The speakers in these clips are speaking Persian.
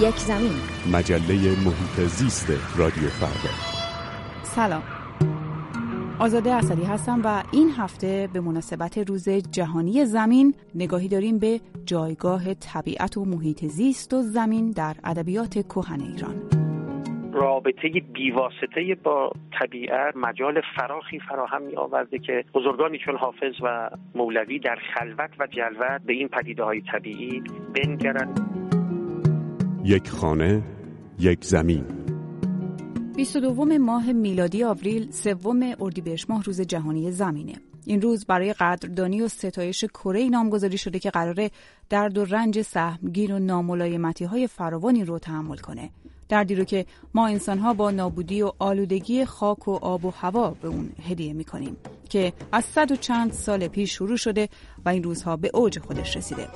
یک زمین. مجله محیط زیست رادیو فردا. سلام. آزاده اصلی هستم و این هفته به مناسبت روز جهانی زمین نگاهی داریم به جایگاه طبیعت و محیط زیست و زمین در ادبیات کهن ایران. رابطه بیواسطه با طبیعت مجال فراخی فراهم می آورده که بزرگانی چون حافظ و مولوی در خلوت و جلوت به این پدیده های طبیعی بنگرند. یک خانه یک زمین. 22 ماه میلادی آوریل سوم اردیبهشت ماه روز جهانی زمینه. این روز برای قدردانی و ستایش کره نامگذاری شده که قراره درد و رنج سهمگین و ناملایمتی های فراوانی رو تحمل کنه. دردی رو که ما انسان ها با نابودی و آلودگی خاک و آب و هوا به اون هدیه می‌کنیم که از صد و چند سال پیش شروع شده و این روزها به اوج خودش رسیده.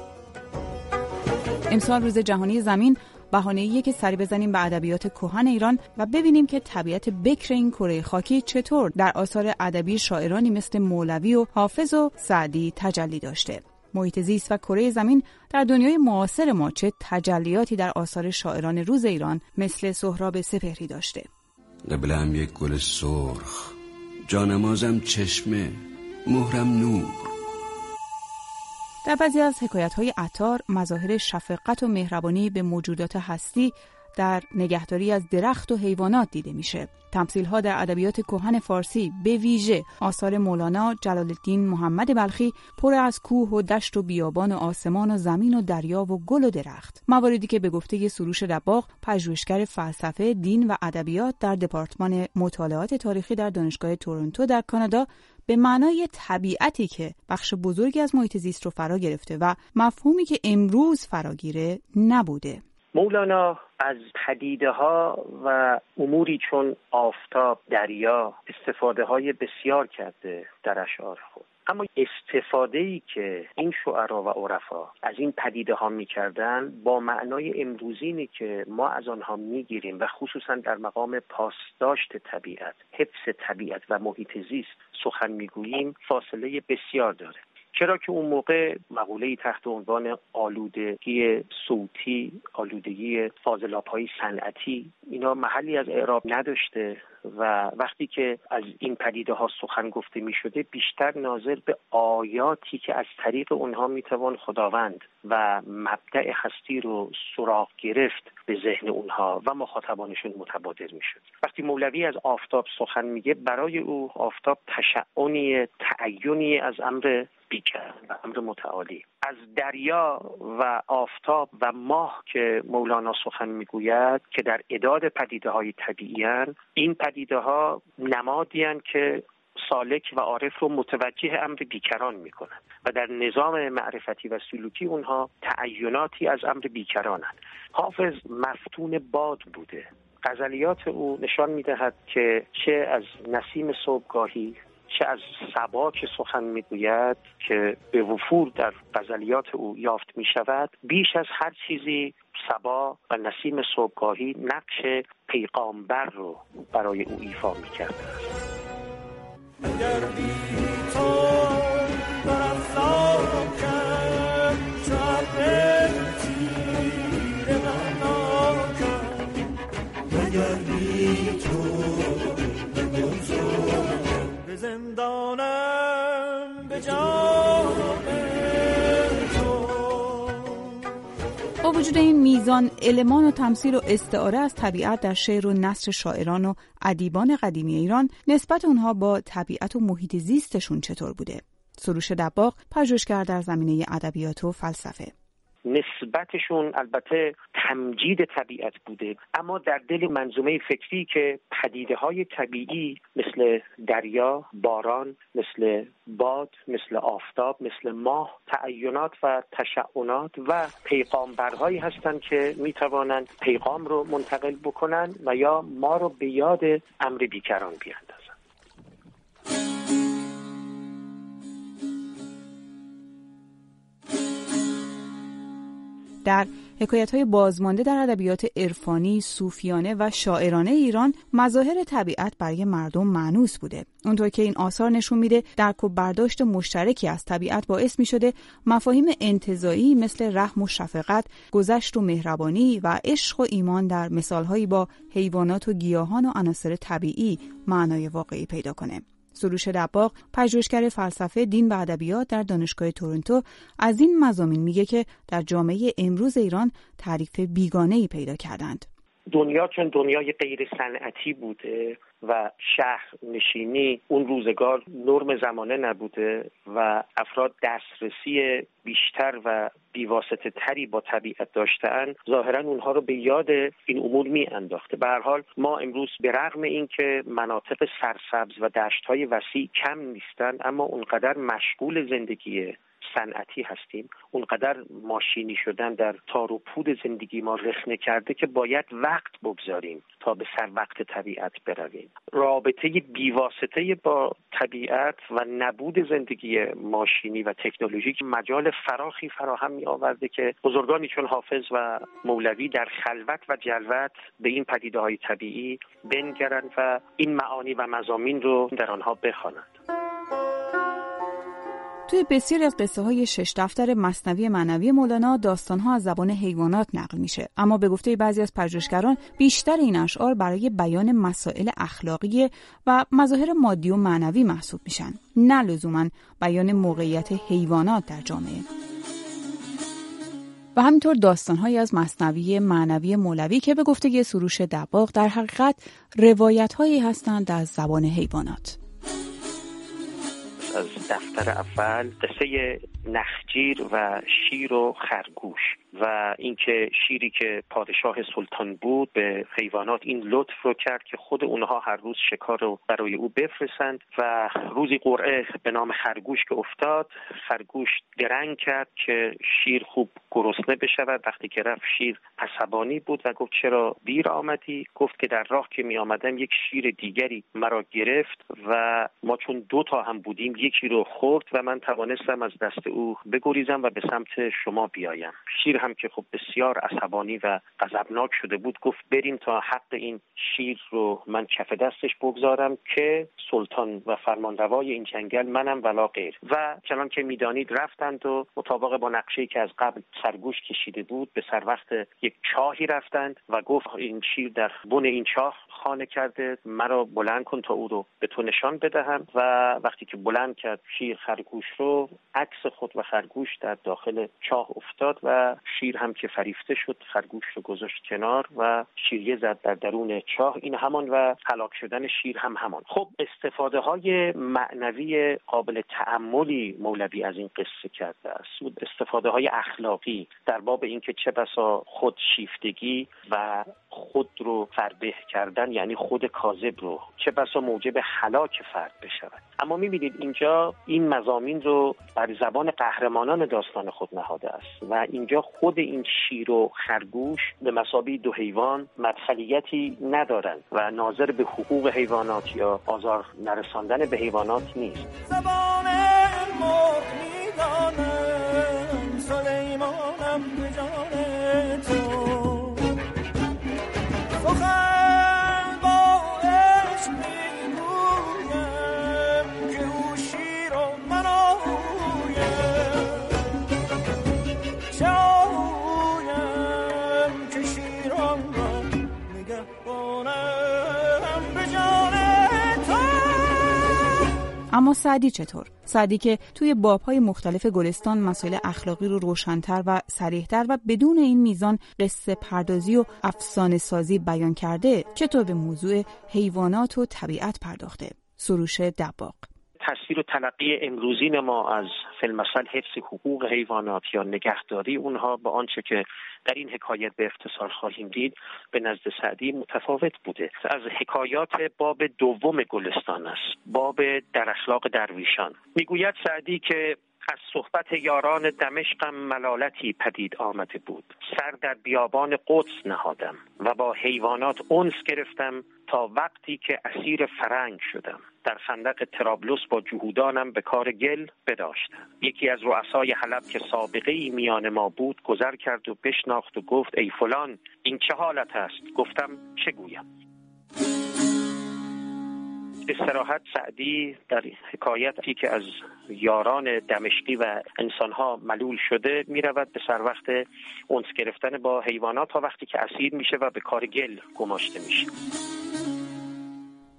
امسال روز جهانی زمین بهانه‌ایه که سری بزنیم به ادبیات کهن ایران و ببینیم که طبیعت بکر این کره خاکی چطور در آثار ادبی شاعرانی مثل مولوی و حافظ و سعدی تجلی داشته. محیط زیست و کره زمین در دنیای معاصر ما چه تجلیاتی در آثار شاعران روز ایران مثل سهراب سپهری داشته. قبلم یک گل سرخ جانمازم چشمه مهرم نور. در بعضی از حکایت های عطار مظاهر شفقت و مهربانی به موجودات هستی در نگهداری از درخت و حیوانات دیده میشه. تمثیل ها در ادبیات کهن فارسی به ویژه آثار مولانا جلال الدین محمد بلخی پر از کوه و دشت و بیابان و آسمان و زمین و دریا و گل و درخت. مواردی که به گفته سروش دباغ پژوهشگر فلسفه دین و ادبیات در دپارتمان مطالعات تاریخی در دانشگاه تورنتو در کانادا به معنای طبیعتی که بخش بزرگی از محیط زیست رو فرا گرفته و مفهومی که امروز فراگیره نبوده. مولانا از پدیده ها و اموری چون آفتاب دریا استفاده های بسیار کرده در اشعار خود اما استفاده ای که این شعرا و عرفا از این پدیده ها می‌کردن با معنای امروزینی که ما از آنها می‌گیریم و خصوصا در مقام پاسداشت طبیعت حفظ طبیعت و محیط زیست سخن می‌گوییم فاصله بسیار داره. چرا که اون موقع مقوله تحت عنوان آلودگی صوتی آلودگی فاضلاب های صنعتی اینا محلی از اعراب نداشته و وقتی که از این پدیده ها سخن گفته می شده بیشتر ناظر به آیاتی که از طریق اونها می توان خداوند و مبدع هستی رو سراغ گرفت به ذهن اونها و مخاطبانشون متبادر می شد وقتی مولوی از آفتاب سخن میگه برای او آفتاب تشعونی تعینی از امر بیکر و امر متعالی. از دریا و آفتاب و ماه که مولانا سخن می‌گوید که در اداد پدیده های طبیعی این پدیده ها نمادی که سالک و عارف رو متوجه امر بیکران می‌کنند و در نظام معرفتی و سلوکی اونها تعیناتی از امر بیکرانند حافظ مفتون باد بوده. غزلیات او نشان می‌دهد که چه از نسیم صبحگاهی چه از سبا که سخن می‌گوید که به وفور در غزلیات او یافت می شود بیش از هر چیزی سبا و نسیم صبحگاهی نقش پیغامبر رو برای او ایفا می کرده زندانم میزان المان و تمثیل و استعاره از طبیعت در شعر و نصر شاعران و ادیبان قدیمی ایران نسبت اونها با طبیعت و محیط زیستشون چطور بوده؟ سروش دباغ پژوهشگر در زمینه ادبیات و فلسفه. نسبتشون البته تمجید طبیعت بوده. اما در دل منظومه فکری که پدیده های طبیعی مثل دریا، باران، مثل باد، مثل آفتاب، مثل ماه، تعینات و تشعونات و پیغامبرهایی هستند که می توانند پیغام رو منتقل بکنن و یا ما رو به یاد امر بیکران بیاندازن در حکایت های بازمانده در ادبیات عرفانی، صوفیانه و شاعرانه ایران مظاهر طبیعت برای مردم معنوس بوده. اونطور که این آثار نشون میده درک و برداشت مشترکی از طبیعت باعث می شده مفاهیم انتظایی مثل رحم و شفقت، گذشت و مهربانی و عشق و ایمان در مثالهایی با حیوانات و گیاهان و عناصر طبیعی معنای واقعی پیدا کنه. سروش دباغ پژوهشگر فلسفه دین و ادبیات در دانشگاه تورنتو از این مزامین میگه که در جامعه امروز ایران تعریف بیگانه ای پیدا کردند. دنیا چون دنیای غیر صنعتی بوده و شهر نشینی اون روزگار نرم زمانه نبوده و افراد دسترسی بیشتر و بیواسطه تری با طبیعت داشتن ظاهرا اونها رو به یاد این امور می انداخته به هر حال ما امروز به رغم اینکه مناطق سرسبز و دشت های وسیع کم نیستن اما اونقدر مشغول زندگی صنعتی هستیم. اونقدر ماشینی شدن در تار و پود زندگی ما رخنه کرده که باید وقت بگذاریم تا به سر وقت طبیعت برویم. رابطه بیواسطه با طبیعت و نبود زندگی ماشینی و تکنولوژیک مجال فراخی فراهم می آورده که بزرگانی چون حافظ و مولوی در خلوت و جلوت به این پدیده های طبیعی بنگرند و این معانی و مزامین رو در آنها بخوانند. توی بسیاری از قصه های شش دفتر مصنوی معنوی مولانا داستان ها از زبان حیوانات نقل میشه. اما به گفته بعضی از پژوهشگران بیشتر این اشعار برای بیان مسائل اخلاقی و مظاهر مادی و معنوی محسوب میشن نه لزوما بیان موقعیت حیوانات در جامعه. و همینطور داستانهایی از مصنوی معنوی مولوی که به گفته سروش دباغ در حقیقت روایت هایی هستند از زبان حیوانات. از دفتر اول قصه نخجیر و شیر و خرگوش. و اینکه شیری که پادشاه سلطان بود به حیوانات این لطف رو کرد که خود اونها هر روز شکار رو برای او بفرستند و روزی قرعه به نام خرگوش که افتاد خرگوش درنگ کرد که شیر خوب گرسنه بشود. وقتی که رفت شیر عصبانی بود و گفت چرا دیر آمدی؟ گفت که در راه که می آمدم یک شیر دیگری مرا گرفت و ما چون دو تا هم بودیم یکی رو خورد و من توانستم از دست او بگریزم و به سمت شما بیایم. شیر هم که خب بسیار عصبانی و غضبناک شده بود گفت بریم تا حق این شیر رو من کف دستش بگذارم که سلطان و فرمانروای این جنگل منم ولا غیر. و چنان که می‌دانید رفتند و مطابق با نقشه که از قبل سرگوش کشیده بود به سر وقت یک چاهی رفتند و گفت این شیر در بن این چاه خانه کرده مرا بلند کن تا او رو به تو نشان بدهم. و وقتی که بلند کرد شیر خرگوش رو عکس خود و خرگوش در داخل چاه افتاد و شیر هم که فریفته شد خرگوش رو گذاشت کنار و شیریه زد در درون چاه. این همان و هلاک شدن شیر هم همان. خب استفاده های معنوی قابل تعملی مولوی از این قصه کرده است. استفاده های اخلاقی در باب اینکه چه بسا خودشیفتگی و خود رو فربه کردن یعنی خود کاذب رو چه بسا موجب هلاک فرد بشود. اما می‌بینید اینجا این مزامین رو بر زبان قهرمانان داستان خود نهاده است و اینجا خود این شیر و خرگوش به مسابی دو حیوان مدخلیتی ندارند و ناظر به حقوق حیوانات یا آزار نرساندن به حیوانات نیست. سعدی چطور؟ سعدی که توی بابهای مختلف گلستان مسائل اخلاقی رو روشنتر و سریحتر و بدون این میزان قصه پردازی و افسانه سازی بیان کرده چطور به موضوع حیوانات و طبیعت پرداخته؟ سروش دباغ تصویر و تلقی امروزین ما از فیلمسل حفظ حقوق حیوانات یا نگهداری اونها با آنچه که در این حکایت به افتثار خواهیم دید به نزد سعدی متفاوت بوده. از حکایات باب دوم گلستان است باب در اخلاق درویشان. می‌گوید سعدی که از صحبت یاران دمشقم ملالتی پدید آمده بود. سر در بیابان قدس نهادم و با حیوانات اونس گرفتم تا وقتی که اسیر فرنگ شدم. در خندق ترابلس با جهودانم به کار گل بداشتم یکی از رؤسای حلب که سابقه ای میان ما بود گذر کرد و بشناخت و گفت ای فلان این چه حالت است؟ گفتم چه گویم؟ به سراحت سعدی در حکایتی که از یاران دمشقی و انسانها ملول شده می رود به سر وقت اونس گرفتن با حیوانات تا وقتی که اسیر میشه و به کار گل گماشته میشه.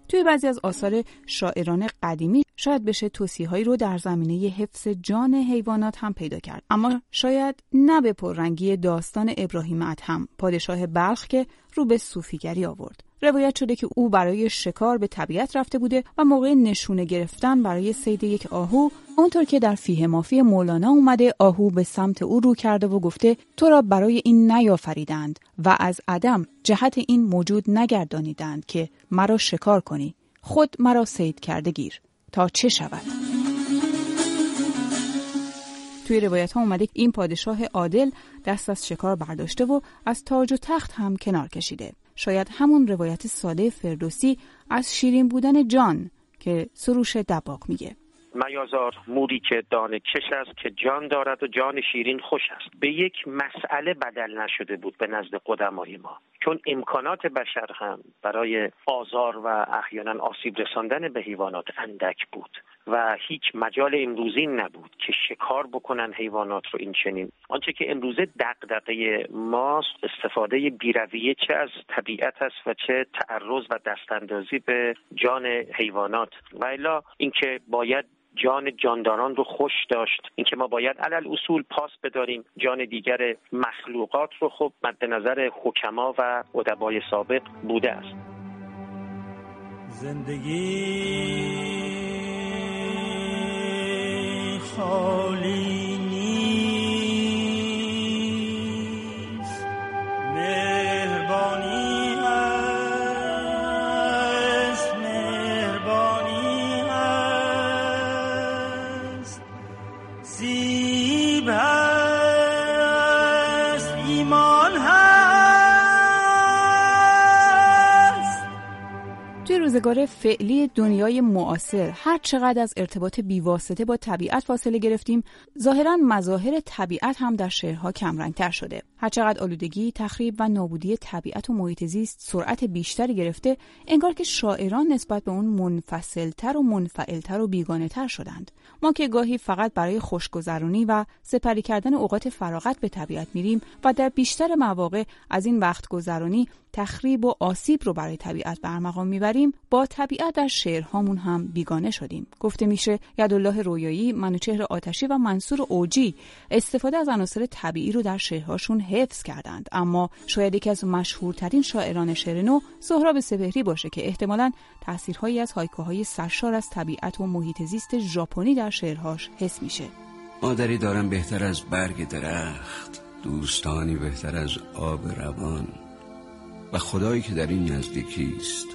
توی بعضی از آثار شاعران قدیمی شاید بشه توصیه‌هایی رو در زمینه حفظ جان حیوانات هم پیدا کرد. اما شاید نه به پررنگی داستان ابراهیم ادهم پادشاه بلخ که رو به صوفیگری آورد. روایت شده که او برای شکار به طبیعت رفته بوده و موقع نشونه گرفتن برای سید یک آهو اونطور که در فیه مافی مولانا اومده آهو به سمت او رو کرده و گفته تو را برای این نیافریدند و از عدم جهت این موجود نگردانیدند که مرا شکار کنی. خود مرا سید کرده گیر. تا چه شود؟ توی روایت ها اومده این پادشاه عادل دست از شکار برداشته و از تاج و تخت هم کنار کشیده. شاید همون روایت ساده فردوسی از شیرین بودن جان که سروش دباغ میگه. میازار موری که دانه کش است که جان دارد و جان شیرین خوش است. به یک مسئله بدل نشده بود به نزد قدمای ما. چون امکانات بشر هم برای آزار و احیانا آسیب رساندن به حیوانات اندک بود و هیچ مجال امروزین نبود که شکار بکنن حیوانات رو این چنین. آنچه که امروزه دقدقه ماست استفاده بیرویه چه از طبیعت است و چه تعرض و دستاندازی به جان حیوانات. و الا اینکه باید جان جانداران رو خوش داشت. اینکه ما باید علل اصول پاس بداریم جان دیگر مخلوقات رو خب مد نظر حکما و ادبای سابق بوده است. زندگی خالی روزگار فعلی دنیای معاصر هر چقدر از ارتباط بیواسطه با طبیعت فاصله گرفتیم ظاهرا مظاهر طبیعت هم در شعرها کمرنگتر شده. هرچقدر آلودگی تخریب و نابودی طبیعت و محیط زیست سرعت بیشتری گرفته انگار که شاعران نسبت به اون منفصلتر و منفعلتر و بیگانه تر شدند. ما که گاهی فقط برای خوشگذرانی و سپری کردن اوقات فراغت به طبیعت میریم و در بیشتر مواقع از این وقت گذرانی تخریب و آسیب رو برای طبیعت برمقام می‌بریم. با طبیعت در شعرهامون هم بیگانه شدیم. گفته میشه یدالله رویایی منوچهر آتشی و منصور اوجی استفاده از عناصر طبیعی رو در شعرهاشون حفظ کردند. اما شاید یکی از مشهورترین شاعران شعر نو سهراب سپهری باشه که احتمالا تاثیرهایی از هایکوهای سرشار از طبیعت و محیط زیست ژاپنی در شعرهاش حس میشه. مادری دارم بهتر از برگ درخت دوستانی بهتر از آب روان. و خدایی که در این نزدیکی است.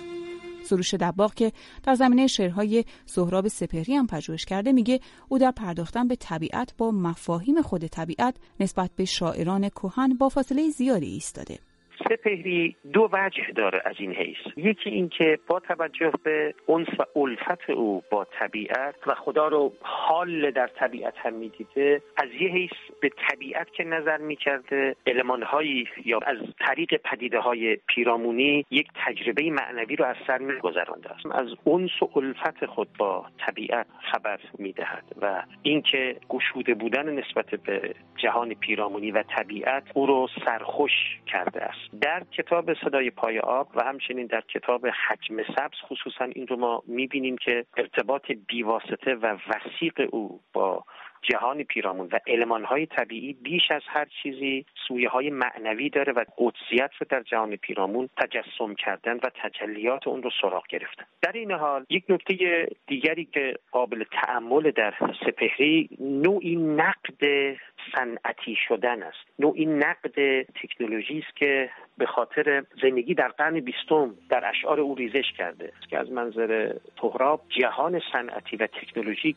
سروش دباغ که در زمینه شعرهای سهراب سپهری هم پژوهش کرده میگه او در پرداختن به طبیعت با مفاهیم خود طبیعت نسبت به شاعران کهن با فاصله زیادی ایستاده. سپهری دو وجه داره از این حیث. یکی اینکه با توجه به اونس و الفت او با طبیعت و خدا رو حال در طبیعت هم می‌دیده از یه حیث به طبیعت که نظر می‌کرده المانهایی یا از طریق پدیده های پیرامونی یک تجربه معنوی رو از سر میگذرانده است. از اونس و الفت خود با طبیعت خبر می‌دهد و اینکه گشوده بودن نسبت به جهان پیرامونی و طبیعت او رو سرخوش کرده است. در کتاب صدای پای آب و همچنین در کتاب حجم سبز خصوصا این رو ما می‌بینیم که ارتباط بیواسطه و وسیق او با جهان پیرامون و المانهای طبیعی بیش از هر چیزی سویه های معنوی داره و قدسیت رو در جهان پیرامون تجسم کردن و تجلیات اون رو سراغ گرفتن. در این حال یک نکته دیگری که قابل تعمل در سپهری نوعی نقد صنعتی شدن است. نوعی نقد تکنولوژی است که به خاطر زندگی در قرن بیستم در اشعار او ریزش کرده که از منظر تهراب جهان صنعتی و تکنولوژیک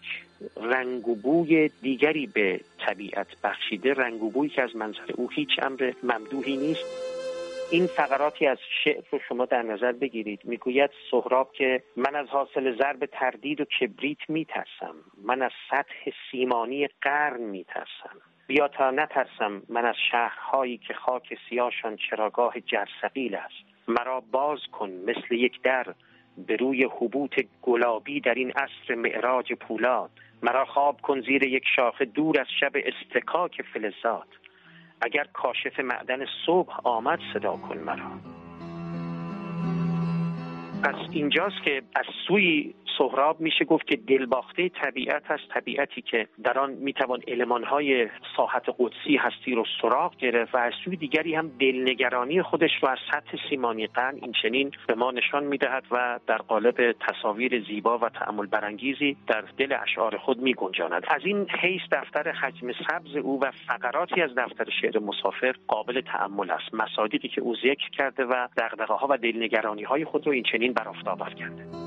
رنگ و بوی دیگری به طبیعت بخشیده. رنگ و بویی که از منظر او هیچ امر ممدوحی نیست. این فقراتی از شعر رو شما در نظر بگیرید. می‌گوید سهراب که من از حاصل ضرب تردید و کبریت میترسم. من از سطح سیمانی قرن میترسم. بیا تا نترسم من از شهرهایی که خاک سیاشان چراگاه جرسقیل است. مرا باز کن مثل یک در به روی حبوط گلابی در این عصر معراج پولاد. مرا خواب کن زیر یک شاخه دور از شب استکاک فلزات. اگر کاشف معدن صبح آمد صدا کن مرا. پس اینجاست که از سوی سهراب میشه گفت که دلباخته طبیعت هست طبیعتی که در آن می‌توان المانهای ساحت قدسی هستی رو سراغ گرفت و از سوی دیگری هم دلنگرانی خودش رو از سطح سیمانی قن این چنین به ما نشان می‌دهد و در قالب تصاویر زیبا و تعمل برانگیزی در دل اشعار خود میگنجاند. از این حیث دفتر حجم سبز او و فقراتی از دفتر شعر مسافر قابل تعمل است. مصادیقی که او ذکر کرده و دغدغه ها و دلنگرانی های خود رو این چنین بر کرده.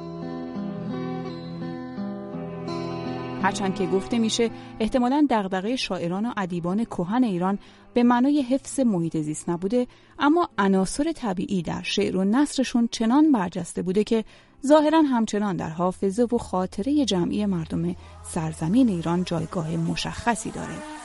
هرچند که گفته میشه احتمالا دغدغه شاعران و ادیبان کهن ایران به معنای حفظ محیط زیست نبوده اما عناصر طبیعی در شعر و نصرشون چنان برجسته بوده که ظاهرا همچنان در حافظه و خاطره جمعی مردم سرزمین ایران جایگاه مشخصی داره.